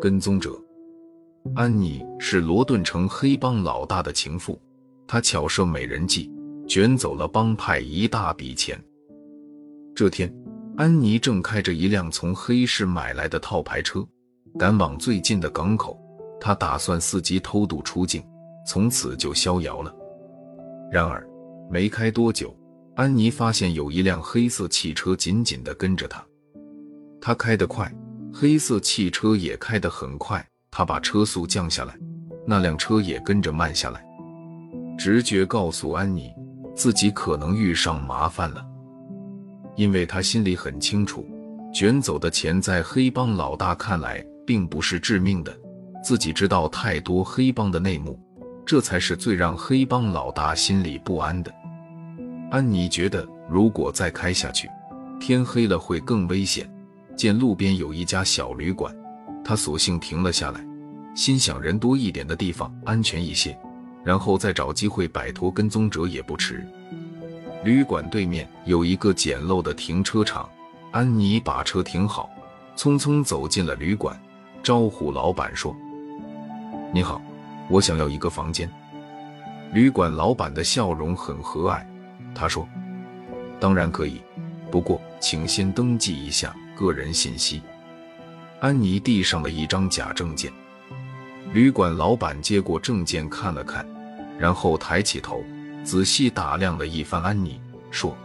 跟踪者安妮是罗顿城黑帮老大的情妇，她巧设美人计，卷走了帮派一大笔钱。这天，安妮正开着一辆从黑市买来的套牌车，赶往最近的港口。她打算伺机偷渡出境，从此就逍遥了。然而，没开多久，安妮发现有一辆黑色汽车紧紧地跟着她。他开得快，黑色汽车也开得很快。他把车速降下来，那辆车也跟着慢下来。直觉告诉安妮，自己可能遇上麻烦了，因为他心里很清楚，卷走的钱在黑帮老大看来并不是致命的。自己知道太多黑帮的内幕。这才是最让黑帮老大心里不安的。安妮觉得，如果再开下去，天黑了会更危险。见路边有一家小旅馆，他索性停了下来，心想人多一点的地方安全一些，然后再找机会摆脱跟踪者也不迟。旅馆对面有一个简陋的停车场，安妮把车停好，匆匆走进了旅馆，招呼老板说：“你好。”我想要一个房间。旅馆老板的笑容很和蔼，他说：“当然可以，不过请先登记一下个人信息。”安妮递上了一张假证件。旅馆老板接过证件看了看，然后抬起头，仔细打量了一番安妮，说：“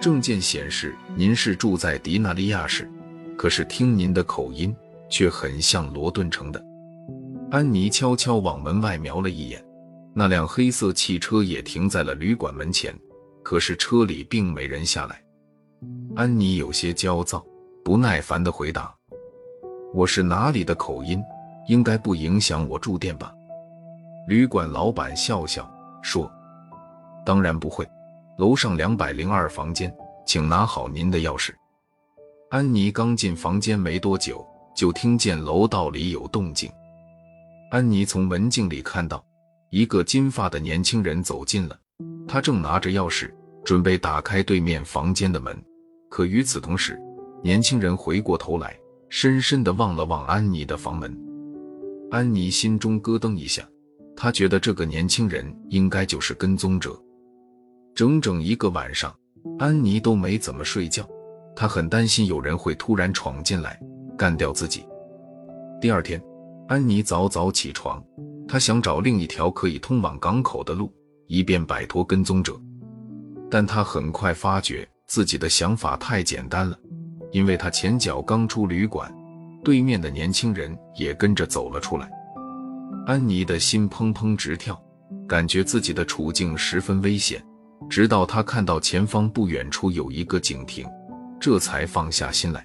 证件显示您是住在迪纳利亚市，可是听您的口音，却很像罗顿城的。”安妮悄悄往门外瞄了一眼，那辆黑色汽车也停在了旅馆门前，可是车里并没人下来。安妮有些焦躁，不耐烦地回答：“我是哪里的口音，应该不影响我住店吧？”旅馆老板笑笑说：“当然不会，楼上两百零二房间，请拿好您的钥匙。”安妮刚进房间没多久，就听见楼道里有动静。安妮从门镜里看到一个金发的年轻人走进了，他正拿着钥匙准备打开对面房间的门。可与此同时，年轻人回过头来，深深地望了望安妮的房门。安妮心中咯噔一下，她觉得这个年轻人应该就是跟踪者。整整一个晚上，安妮都没怎么睡觉，她很担心有人会突然闯进来干掉自己。第二天。安妮早早起床，她想找另一条可以通往港口的路，以便摆脱跟踪者。但她很快发觉自己的想法太简单了，因为他前脚刚出旅馆，对面的年轻人也跟着走了出来。安妮的心砰砰直跳，感觉自己的处境十分危险。直到她看到前方不远处有一个警亭，这才放下心来。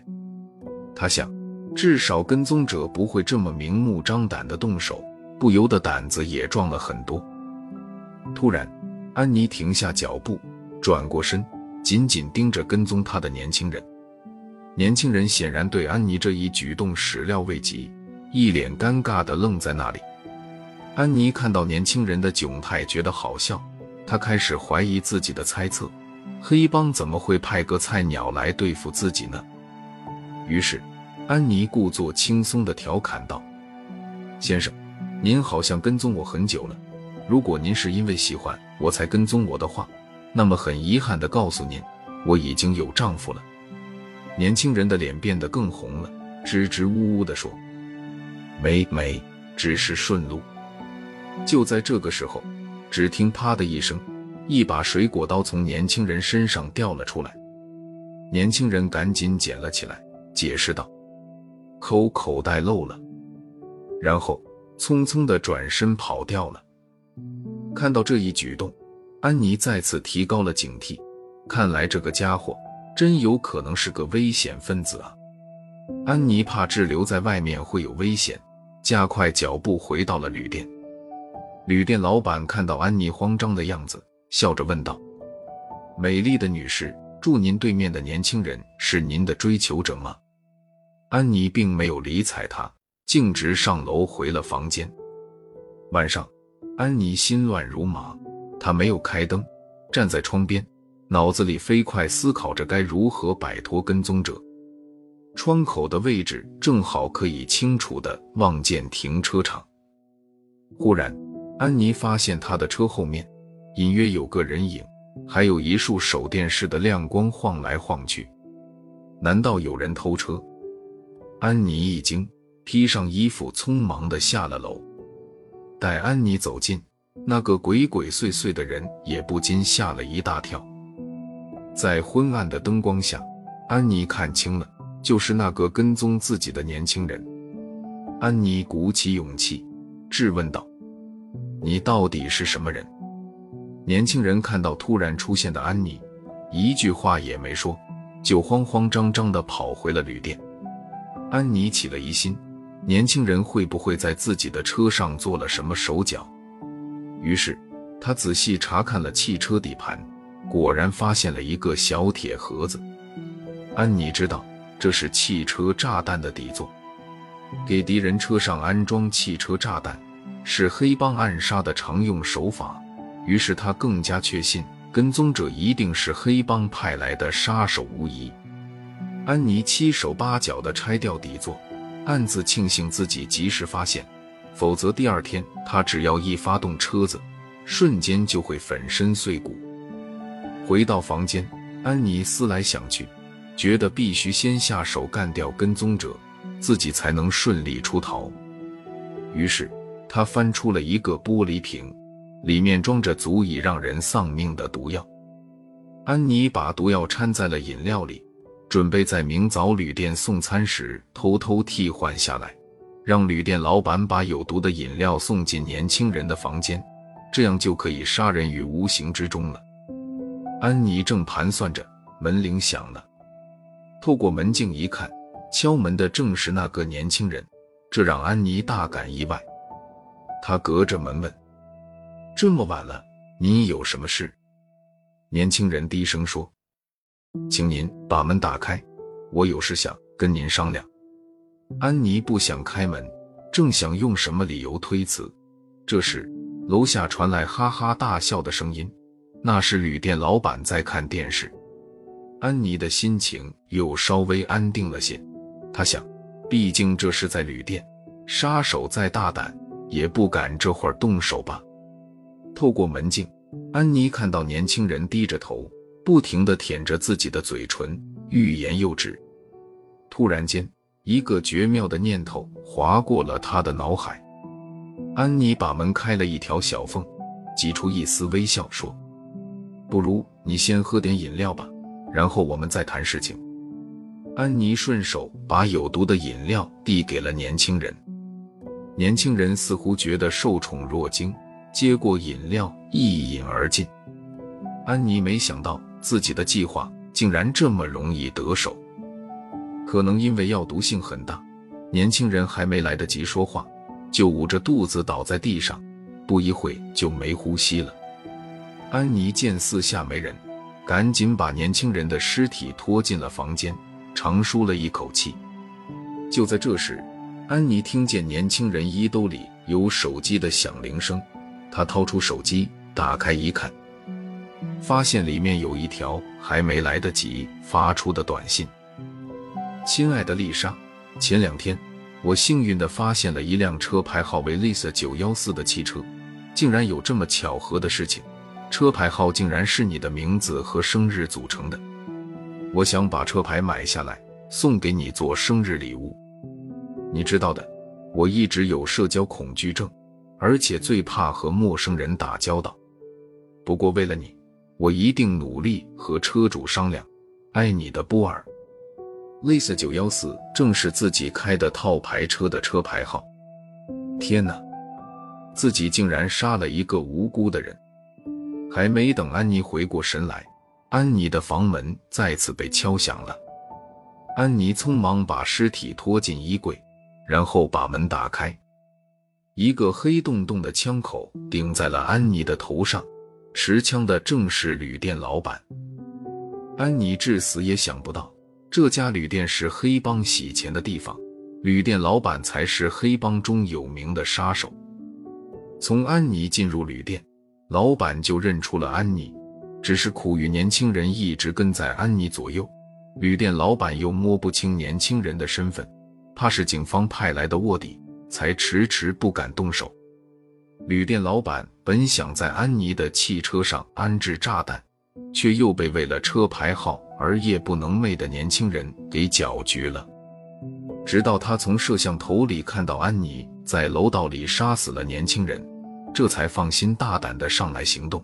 她想。至少跟踪者不会这么明目张胆的动手，不由得胆子也壮了很多。突然，安妮停下脚步，转过身，紧紧盯着跟踪她的年轻人。年轻人显然对安妮这一举动始料未及，一脸尴尬地愣在那里。安妮看到年轻人的窘态，觉得好笑，她开始怀疑自己的猜测：黑帮怎么会派个菜鸟来对付自己呢？于是。安妮故作轻松地调侃道：“先生，您好像跟踪我很久了。如果您是因为喜欢我才跟踪我的话，那么很遗憾地告诉您，我已经有丈夫了。”年轻人的脸变得更红了，支支吾吾地说：“没没，只是顺路。”就在这个时候，只听“啪”的一声，一把水果刀从年轻人身上掉了出来。年轻人赶紧捡了起来，解释道。口口袋漏了，然后匆匆的转身跑掉了。看到这一举动，安妮再次提高了警惕。看来这个家伙真有可能是个危险分子啊！安妮怕滞留在外面会有危险，加快脚步回到了旅店。旅店老板看到安妮慌张的样子，笑着问道：“美丽的女士，住您对面的年轻人是您的追求者吗？”安妮并没有理睬他，径直上楼回了房间。晚上，安妮心乱如麻，她没有开灯，站在窗边，脑子里飞快思考着该如何摆脱跟踪者。窗口的位置正好可以清楚地望见停车场。忽然，安妮发现她的车后面隐约有个人影，还有一束手电式的亮光晃来晃去。难道有人偷车？安妮一惊，披上衣服，匆忙地下了楼。待安妮走近，那个鬼鬼祟祟的人也不禁吓了一大跳。在昏暗的灯光下，安妮看清了，就是那个跟踪自己的年轻人。安妮鼓起勇气质问道：“你到底是什么人？”年轻人看到突然出现的安妮，一句话也没说。就慌慌张张地跑回了旅店。安妮起了疑心，年轻人会不会在自己的车上做了什么手脚？于是，她仔细查看了汽车底盘，果然发现了一个小铁盒子。安妮知道这是汽车炸弹的底座，给敌人车上安装汽车炸弹是黑帮暗杀的常用手法，于是她更加确信。跟踪者一定是黑帮派来的杀手无疑。安妮七手八脚地拆掉底座，暗自庆幸自己及时发现，否则第二天她只要一发动车子，瞬间就会粉身碎骨。回到房间，安妮思来想去，觉得必须先下手干掉跟踪者，自己才能顺利出逃。于是，她翻出了一个玻璃瓶。里面装着足以让人丧命的毒药。安妮把毒药掺在了饮料里，准备在明早旅店送餐时偷偷替换下来，让旅店老板把有毒的饮料送进年轻人的房间，这样就可以杀人于无形之中了。安妮正盘算着，门铃响了。透过门镜一看，敲门的正是那个年轻人，这让安妮大感意外。她隔着门问。这么晚了，您有什么事？年轻人低声说：“请您把门打开，我有事想跟您商量。”安妮不想开门，正想用什么理由推辞，这时楼下传来哈哈大笑的声音，那是旅店老板在看电视。安妮的心情又稍微安定了些，她想，毕竟这是在旅店，杀手再大胆也不敢这会儿动手吧。透过门镜，安妮看到年轻人低着头，不停地舔着自己的嘴唇，欲言又止。突然间，一个绝妙的念头划过了她的脑海。安妮把门开了一条小缝，挤出一丝微笑，说：“不如你先喝点饮料吧，然后我们再谈事情。”安妮顺手把有毒的饮料递给了年轻人，年轻人似乎觉得受宠若惊。接过饮料，一饮而尽。安妮没想到自己的计划竟然这么容易得手，可能因为药毒性很大，年轻人还没来得及说话，就捂着肚子倒在地上，不一会就没呼吸了。安妮见四下没人，赶紧把年轻人的尸体拖进了房间，长舒了一口气。就在这时，安妮听见年轻人衣兜里有手机的响铃声。她掏出手机，打开一看，发现里面有一条还没来得及发出的短信：“亲爱的丽莎，前两天我幸运地发现了一辆车牌号为 Lisa 九幺四的汽车，竟然有这么巧合的事情，车牌号竟然是你的名字和生日组成的。我想把车牌买下来送给你做生日礼物。你知道的，我一直有社交恐惧症。”而且最怕和陌生人打交道。不过为了你，我一定努力和车主商量。爱你的波尔。Lisa 九幺四正是自己开的套牌车的车牌号。天哪，自己竟然杀了一个无辜的人！还没等安妮回过神来，安妮的房门再次被敲响了。安妮匆忙把尸体拖进衣柜，然后把门打开。一个黑洞洞的枪口顶在了安妮的头上，持枪的正是旅店老板。安妮至死也想不到，这家旅店是黑帮洗钱的地方，旅店老板才是黑帮中有名的杀手。从安妮进入旅店，老板就认出了安妮，只是苦于年轻人一直跟在安妮左右，旅店老板又摸不清年轻人的身份，怕是警方派来的卧底，才迟迟不敢动手。旅店老板本想在安妮的汽车上安置炸弹，却又被为了车牌号而夜不能寐的年轻人给搅局了。直到他从摄像头里看到安妮在楼道里杀死了年轻人，这才放心大胆的上来行动。